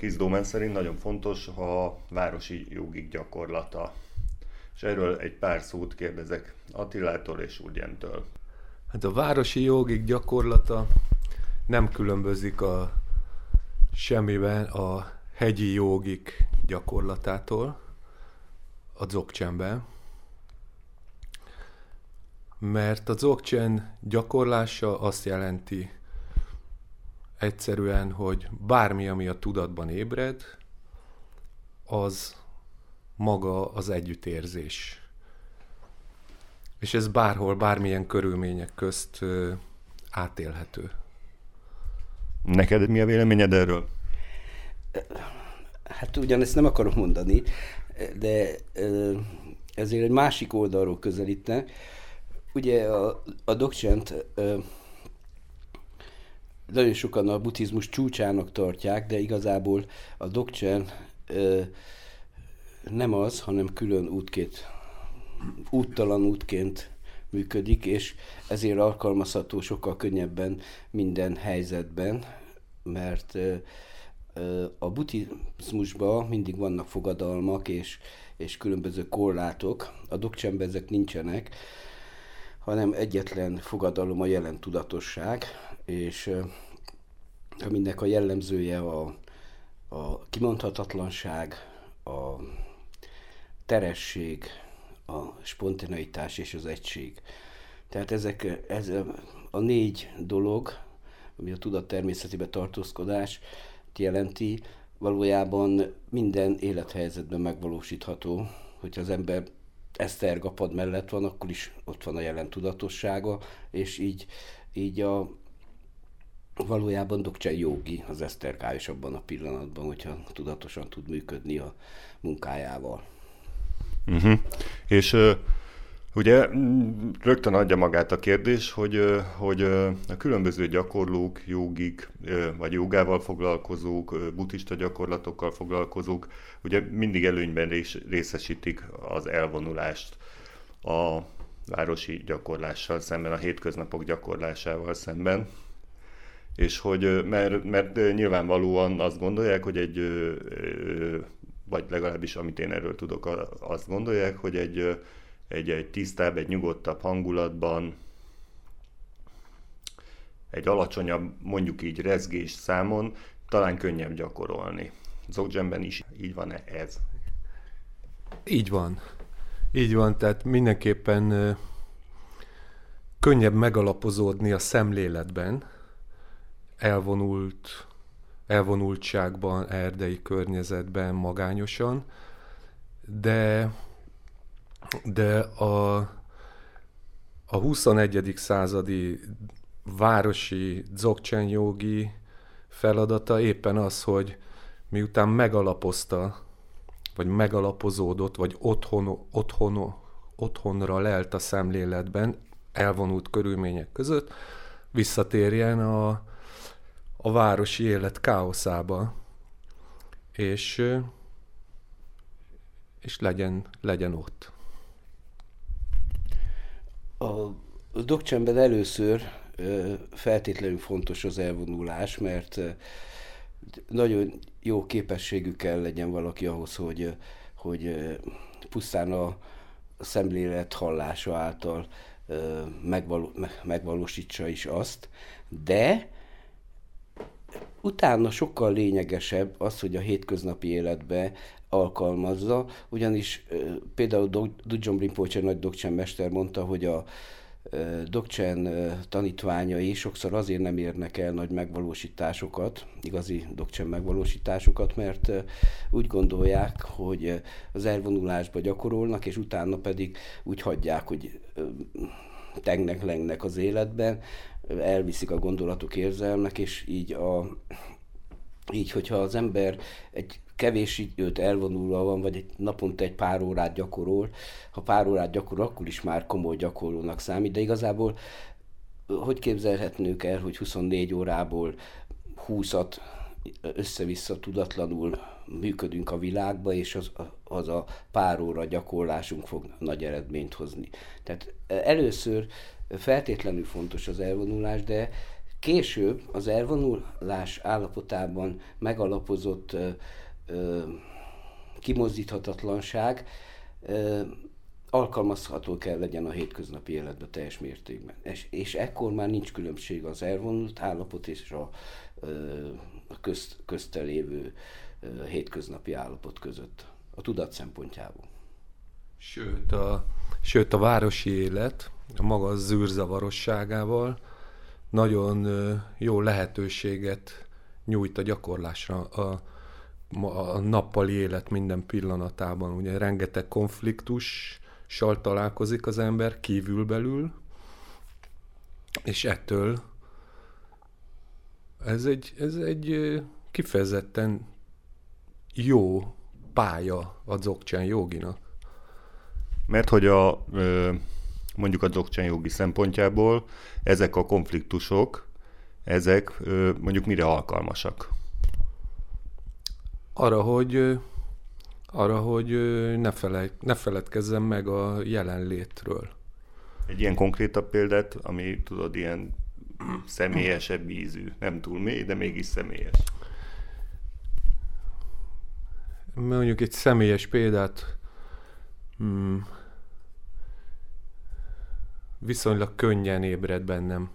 Kis Dómen szerint nagyon fontos a városi jogik gyakorlata. És erről egy pár szót kérdezek Attilától és Urgyentől. Hát a városi jogik gyakorlata nem különbözik a semmiben a hegyi jogik gyakorlatától a dzogcsenben, mert a dzogcsen gyakorlása azt jelenti egyszerűen, hogy bármi, ami a tudatban ébred, az maga az együttérzés. És ez bárhol, bármilyen körülmények közt ö, átélhető. Neked mi a véleményed erről? Hát ugyanezt nem akarom mondani, de ezért egy másik oldalról közelítne. Ugye a, a dokcsent nagyon sokan a buddhizmus csúcsának tartják, de igazából a dokcsen nem az, hanem külön útként, úttalan útként működik, és ezért alkalmazható sokkal könnyebben minden helyzetben, mert a buddhizmusban mindig vannak fogadalmak és, és különböző korlátok, a dokcsenben ezek nincsenek, hanem egyetlen fogadalom a jelen tudatosság, és aminek a jellemzője a, a kimondhatatlanság, a teresség, a spontaneitás és az egység. Tehát ezek, ez a négy dolog, ami a tudat természetébe tartózkodás jelenti, valójában minden élethelyzetben megvalósítható, hogyha az ember esztergapad mellett van, akkor is ott van a jelen tudatossága, és így, így a, valójában Dokcsa jogi az esztergályos abban a pillanatban, hogyha tudatosan tud működni a munkájával. Uh-huh. És ugye rögtön adja magát a kérdés, hogy, hogy a különböző gyakorlók, jogik, vagy jogával foglalkozók, buddhista gyakorlatokkal foglalkozók, ugye mindig előnyben részesítik az elvonulást a városi gyakorlással szemben, a hétköznapok gyakorlásával szemben és hogy, mert, mert nyilvánvalóan azt gondolják, hogy egy, vagy legalábbis amit én erről tudok, azt gondolják, hogy egy, egy, egy tisztább, egy nyugodtabb hangulatban, egy alacsonyabb, mondjuk így rezgés számon talán könnyebb gyakorolni. Zoggenben is így van-e ez? Így van. Így van, tehát mindenképpen könnyebb megalapozódni a szemléletben, elvonult, elvonultságban, erdei környezetben, magányosan, de, de a, a 21. századi városi dzogchen jogi feladata éppen az, hogy miután megalapozta, vagy megalapozódott, vagy otthon, otthon, otthonra lelt a szemléletben, elvonult körülmények között, visszatérjen a, a városi élet káoszába, és, és legyen, legyen ott. A dokcsemben először feltétlenül fontos az elvonulás, mert nagyon jó képességű kell legyen valaki ahhoz, hogy, hogy pusztán a szemlélet hallása által megvaló, megvalósítsa is azt, de utána sokkal lényegesebb az, hogy a hétköznapi életbe alkalmazza, ugyanis például Dudjon Rinpoche nagy Dokcsen mester mondta, hogy a Dokcsen tanítványai sokszor azért nem érnek el nagy megvalósításokat, igazi Dokcsen megvalósításokat, mert úgy gondolják, hogy az elvonulásba gyakorolnak, és utána pedig úgy hagyják, hogy tengnek lengnek az életben, elviszik a gondolatok, érzelmek, és így, a, így hogyha az ember egy kevés időt elvonulva van, vagy egy naponta egy pár órát gyakorol, ha pár órát gyakorol, akkor is már komoly gyakorlónak számít, de igazából hogy képzelhetnünk el, hogy 24 órából 20-at össze-vissza tudatlanul működünk a világba, és az, az a pár óra gyakorlásunk fog nagy eredményt hozni. Tehát először feltétlenül fontos az elvonulás, de Később az elvonulás állapotában megalapozott ö, ö, kimozdíthatatlanság ö, alkalmazható kell legyen a hétköznapi életbe teljes mértékben. És, és ekkor már nincs különbség az elvonult állapot és a, a közt, közte lévő hétköznapi állapot között, a tudat szempontjából. Sőt, a, sőt, a városi élet a maga zűrzavarosságával nagyon jó lehetőséget nyújt a gyakorlásra a, a nappali élet minden pillanatában. Ugye rengeteg konfliktussal találkozik az ember kívülbelül, és ettől ez egy, ez egy kifejezetten jó pálya a dzogchen joginak. Mert hogy a mondjuk a dzogchen jogi szempontjából ezek a konfliktusok, ezek mondjuk mire alkalmasak? Arra, hogy arra, hogy ne, felej, ne feledkezzem meg a jelenlétről. Egy ilyen konkrétabb példát, ami tudod, ilyen személyesebb ízű, nem túl mély, de mégis személyes. Mondjuk egy személyes példát hmm, viszonylag könnyen ébred bennem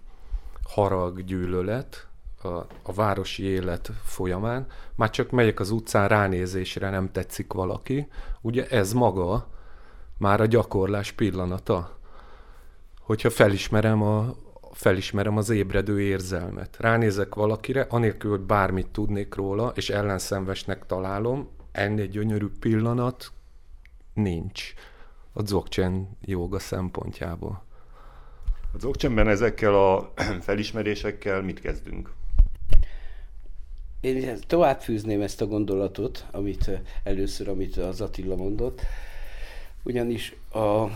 harag, gyűlölet a, a városi élet folyamán. Már csak megyek az utcán, ránézésre nem tetszik valaki. Ugye ez maga már a gyakorlás pillanata. Hogyha felismerem, a, felismerem az ébredő érzelmet. Ránézek valakire, anélkül, hogy bármit tudnék róla, és ellenszenvesnek találom, ennél gyönyörű pillanat nincs a dzogchen joga szempontjából. A dzogchenben ezekkel a felismerésekkel mit kezdünk? Én tovább fűzném ezt a gondolatot, amit először, amit az Attila mondott, ugyanis a,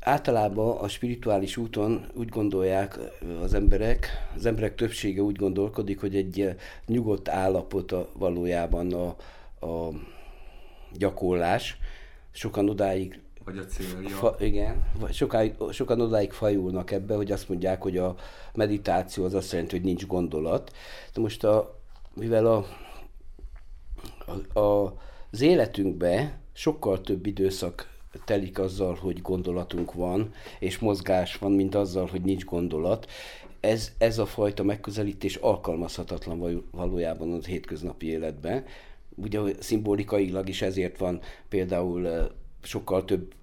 általában a spirituális úton úgy gondolják az emberek, az emberek többsége úgy gondolkodik, hogy egy nyugodt állapot a, valójában a, a gyakorlás. Sokan odáig vagy a célja. Fa, igen, sokáig, sokan odáig fajulnak ebbe, hogy azt mondják, hogy a meditáció az azt jelenti, hogy nincs gondolat. De most a, mivel a, a, a, az életünkbe sokkal több időszak telik azzal, hogy gondolatunk van, és mozgás van, mint azzal, hogy nincs gondolat. Ez, ez a fajta megközelítés alkalmazhatatlan valójában az hétköznapi életben. Ugye szimbolikailag is ezért van például sokkal több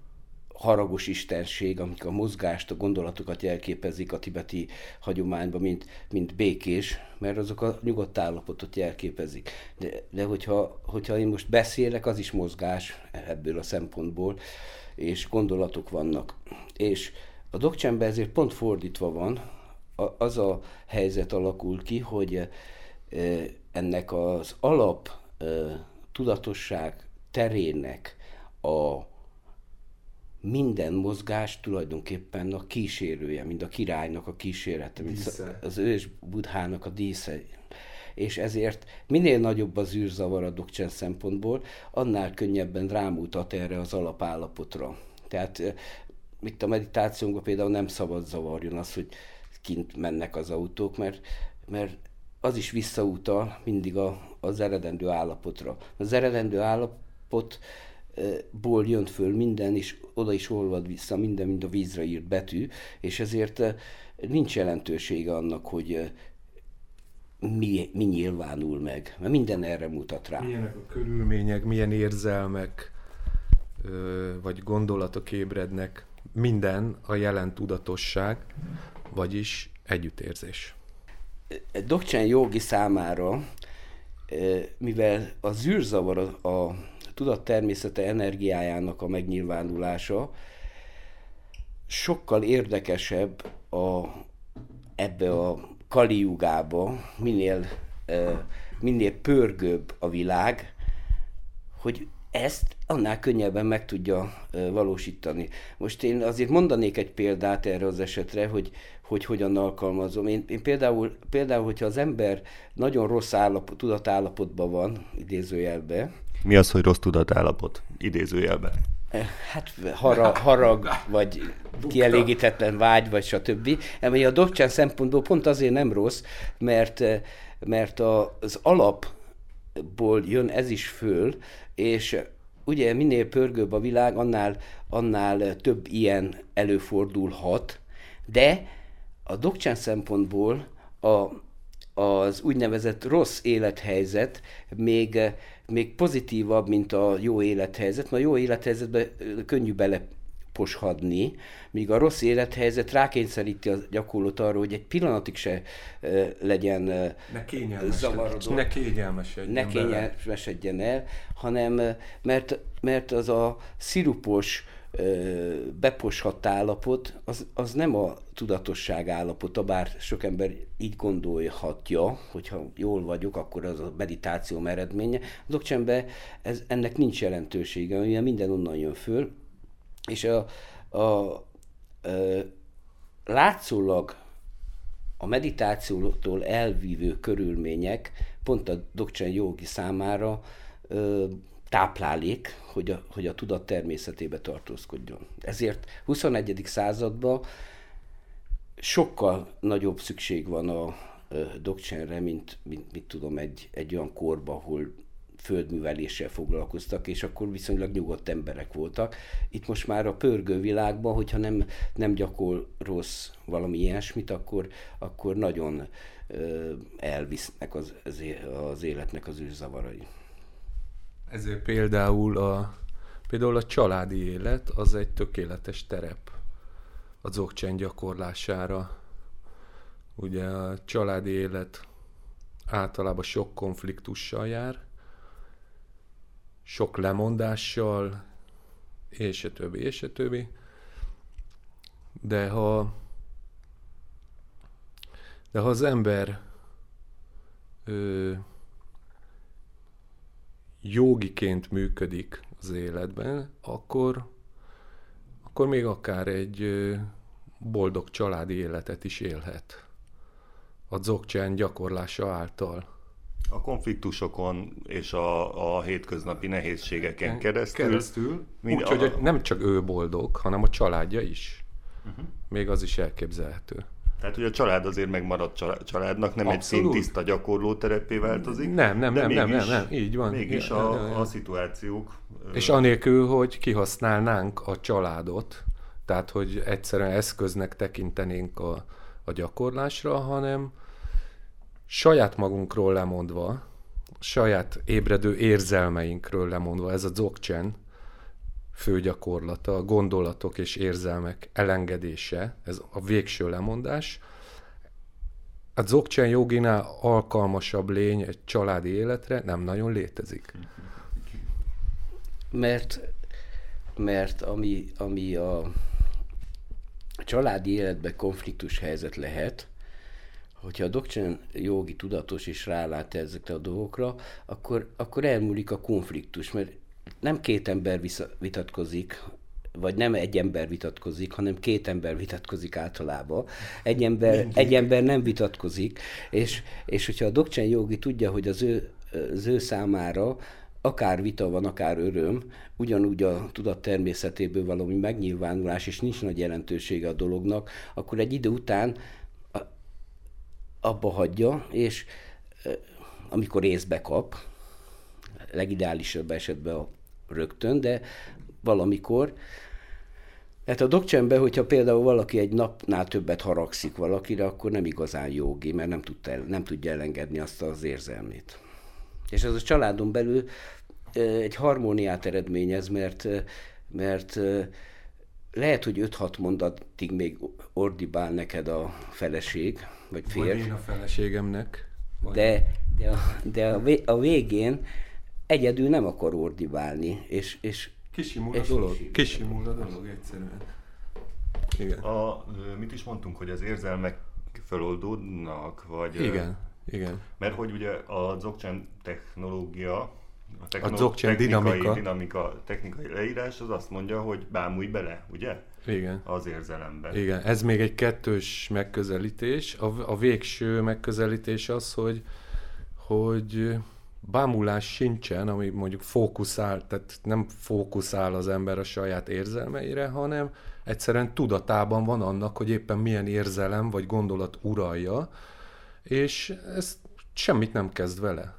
haragos istenség, amik a mozgást, a gondolatokat jelképezik a tibeti hagyományban, mint, mint békés, mert azok a nyugodt állapotot jelképezik. De, de hogyha, hogyha én most beszélek, az is mozgás ebből a szempontból, és gondolatok vannak. És a dokcsenben ezért pont fordítva van, az a helyzet alakul ki, hogy ennek az alap tudatosság terének a minden mozgás tulajdonképpen a kísérője, mint a királynak a kísérete, mint dísze. az ős Budhának a dísze. És ezért minél nagyobb az űrzavar a dokcsen szempontból, annál könnyebben rámutat erre az alapállapotra. Tehát itt a meditációnkban például nem szabad zavarjon az, hogy kint mennek az autók, mert, mert az is visszautal mindig a, az eredendő állapotra. Az eredendő állapot ból jön föl minden, és oda is olvad vissza minden, mint a vízre írt betű, és ezért nincs jelentősége annak, hogy mi, mi nyilvánul meg, mert minden erre mutat rá. Milyenek a körülmények, milyen érzelmek, vagy gondolatok ébrednek, minden a jelen tudatosság, vagyis együttérzés. Dokcsán jogi számára, mivel a zűrzavar a tudat természete energiájának a megnyilvánulása sokkal érdekesebb a, ebbe a kaliugába, minél, minél pörgőbb a világ, hogy ezt annál könnyebben meg tudja valósítani. Most én azért mondanék egy példát erre az esetre, hogy, hogy hogyan alkalmazom. Én, én például, például, hogyha az ember nagyon rossz állapot, tudatállapotban van, idézőjelbe, mi az, hogy rossz tudatállapot? Idézőjelben. Hát harag, harag vagy kielégítetlen vágy, vagy stb. Ami a dokcsán szempontból pont azért nem rossz, mert, mert az alapból jön ez is föl, és ugye minél pörgőbb a világ, annál, annál több ilyen előfordulhat, de a dokcsán szempontból a, az úgynevezett rossz élethelyzet még, még pozitívabb, mint a jó élethelyzet, mert a jó élethelyzetben könnyű bele poshadni, míg a rossz élethelyzet rákényszeríti a gyakorlót arra, hogy egy pillanatig se uh, legyen ne zavarodó. Ne kényelmesedjen, ne kényelmesedjen el, hanem mert, mert az a szirupos beposhat állapot, az, az nem a tudatosság állapota, bár sok ember így gondolhatja, hogyha jól vagyok, akkor az a meditáció eredménye. A dokcsembe ez, ennek nincs jelentősége, ugye minden onnan jön föl, és a, a, a látszólag a meditációtól elvívő körülmények pont a Dokcsen jogi számára ö, táplálék, hogy a, hogy a tudat természetébe tartózkodjon. Ezért 21. században sokkal nagyobb szükség van a dokcsenre, mint, mint mit tudom, egy, egy olyan korba, ahol földműveléssel foglalkoztak, és akkor viszonylag nyugodt emberek voltak. Itt most már a pörgő világban, hogyha nem, nem rossz valami ilyesmit, akkor, akkor nagyon ö, elvisznek az, az életnek az űrzavarai. Ezért például a, például a családi élet az egy tökéletes terep a dzogchen gyakorlására. Ugye a családi élet általában sok konfliktussal jár, sok lemondással, és a többi, és a többi. De ha, de ha az ember ö, jogiként működik az életben, akkor, akkor még akár egy boldog családi életet is élhet a dzogchen gyakorlása által. A konfliktusokon és a, a hétköznapi nehézségeken keresztül. Keresztül. Úgyhogy a... nem csak ő boldog, hanem a családja is. Uh-huh. Még az is elképzelhető. Tehát, hogy a család azért megmarad családnak, nem Abszolút. egy szintiszta gyakorló terepé változik. Nem, nem, nem, nem, nem, nem, így van. Mégis a, a szituációk... És anélkül, hogy kihasználnánk a családot, tehát, hogy egyszerűen eszköznek tekintenénk a, a gyakorlásra, hanem saját magunkról lemondva, saját ébredő érzelmeinkről lemondva, ez a dzogchen, fő gyakorlata, a gondolatok és érzelmek elengedése, ez a végső lemondás. A Dzogchen joginál alkalmasabb lény egy családi életre nem nagyon létezik. Mert, mert ami, ami a családi életben konfliktus helyzet lehet, hogyha a dokcsán jogi tudatos és rálát ezekre a dolgokra, akkor, akkor elmúlik a konfliktus, mert nem két ember vitatkozik, vagy nem egy ember vitatkozik, hanem két ember vitatkozik általában. Egy ember, egy ember nem vitatkozik, és, és hogyha a dokcsán jogi tudja, hogy az ő, az ő számára akár vita van, akár öröm, ugyanúgy a tudat természetéből valami megnyilvánulás, és nincs nagy jelentősége a dolognak, akkor egy idő után abba hagyja, és amikor észbe kap, legideálisabb esetben a rögtön, de valamikor. Hát a dokcsenben, hogyha például valaki egy napnál többet haragszik valakire, akkor nem igazán jogi, mert nem, tudta, nem tudja elengedni azt az érzelmét. És ez a családon belül egy harmóniát eredményez, mert, mert lehet, hogy 5-6 mondatig még ordibál neked a feleség, vagy férj. Vagy én a feleségemnek. Vagy... De, de, a, de a végén egyedül nem akar ordibálni, és, és Kisimul a dolog. Kisimul a dolog egyszerűen. Igen. A, mit is mondtunk, hogy az érzelmek feloldódnak, vagy... Igen, igen. Mert hogy ugye a Dzogchen technológia, a, technolo- a Dzogchen dinamika. dinamika, technikai leírás az azt mondja, hogy bámulj bele, ugye? Igen. Az érzelembe. Igen, ez még egy kettős megközelítés. A, a végső megközelítés az, hogy, hogy bámulás sincsen, ami mondjuk fókuszál, tehát nem fókuszál az ember a saját érzelmeire, hanem egyszerűen tudatában van annak, hogy éppen milyen érzelem vagy gondolat uralja, és ez semmit nem kezd vele.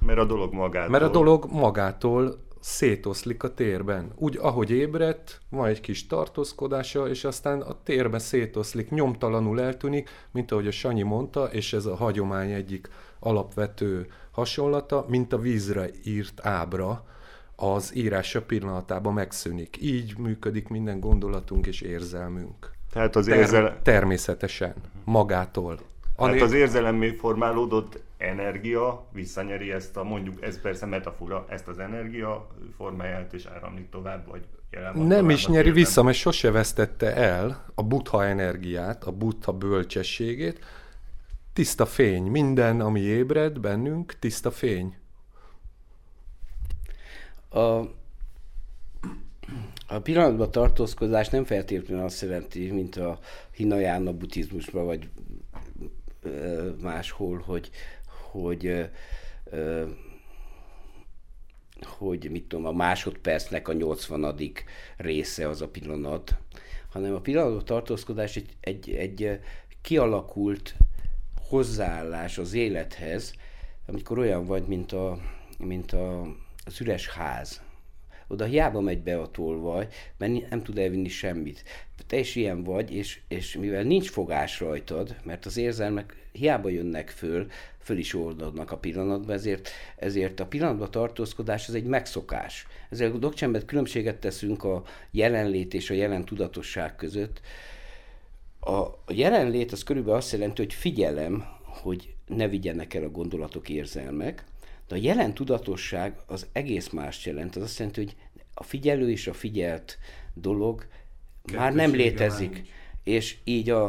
Mert a dolog magától... Mert a dolog magától szétoszlik a térben. Úgy, ahogy ébredt, van egy kis tartózkodása, és aztán a térben szétoszlik, nyomtalanul eltűnik, mint ahogy a Sanyi mondta, és ez a hagyomány egyik alapvető hasonlata, mint a vízre írt ábra, az írása pillanatában megszűnik. Így működik minden gondolatunk és érzelmünk. Tehát az érzelem... Természetesen, magától. Hát az érzelemmé formálódott energia visszanyeri ezt a, mondjuk, ez persze metafora, ezt az energia formáját és áramlik tovább, vagy jelen van Nem is nyeri vissza, mert sose vesztette el a buddha energiát, a buddha bölcsességét. Tiszta fény, minden, ami ébred bennünk, tiszta fény. A, a pillanatban tartózkodás nem feltétlenül azt jelenti, mint a hinajána buddhizmusban, vagy máshol, hogy, hogy hogy mit tudom, a másodpercnek a 80. része az a pillanat, hanem a pillanatban tartózkodás egy, egy, egy kialakult hozzáállás az élethez, amikor olyan vagy, mint, a, mint a, az üres ház. Oda hiába megy be a tolvaj, mert nem tud elvinni semmit. Te is ilyen vagy, és, és mivel nincs fogás rajtad, mert az érzelmek hiába jönnek föl, föl is oldodnak a pillanatban, ezért, ezért a pillanatban tartózkodás az egy megszokás. Ezért a dokcsembet különbséget teszünk a jelenlét és a jelen tudatosság között. A, jelenlét az körülbelül azt jelenti, hogy figyelem, hogy ne vigyenek el a gondolatok, érzelmek, de a jelen tudatosság az egész más jelent. Az azt jelenti, hogy a figyelő és a figyelt dolog Kettőség már nem létezik. És így a,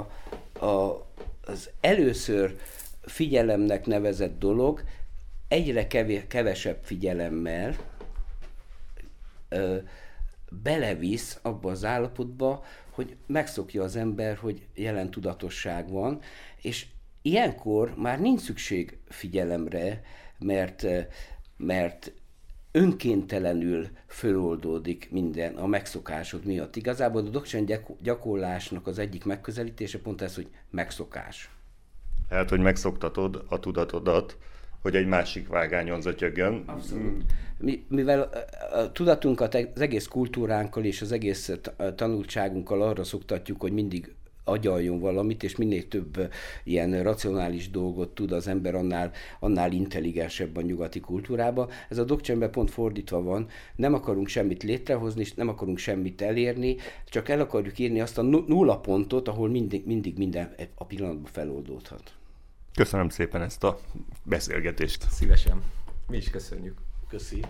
a, az először figyelemnek nevezett dolog egyre kevesebb figyelemmel ö, belevisz abba az állapotba, hogy megszokja az ember, hogy jelen tudatosság van, és ilyenkor már nincs szükség figyelemre, mert, mert önkéntelenül föloldódik minden a megszokásod miatt. Igazából a dokcsán gyakorlásnak az egyik megközelítése pont ez, hogy megszokás. Tehát, hogy megszoktatod a tudatodat, hogy egy másik vágányon zötyögjön. Abszolút. Mi, mivel a tudatunkat az egész kultúránkkal és az egész tanultságunkkal arra szoktatjuk, hogy mindig agyaljon valamit, és minél több ilyen racionális dolgot tud az ember, annál, annál intelligensebb a nyugati kultúrába. Ez a dokcsemben pont fordítva van, nem akarunk semmit létrehozni, és nem akarunk semmit elérni, csak el akarjuk írni azt a nulla pontot, ahol mindig, mindig minden a pillanatban feloldódhat. Köszönöm szépen ezt a beszélgetést. Szívesen. Mi is köszönjük. Köszi.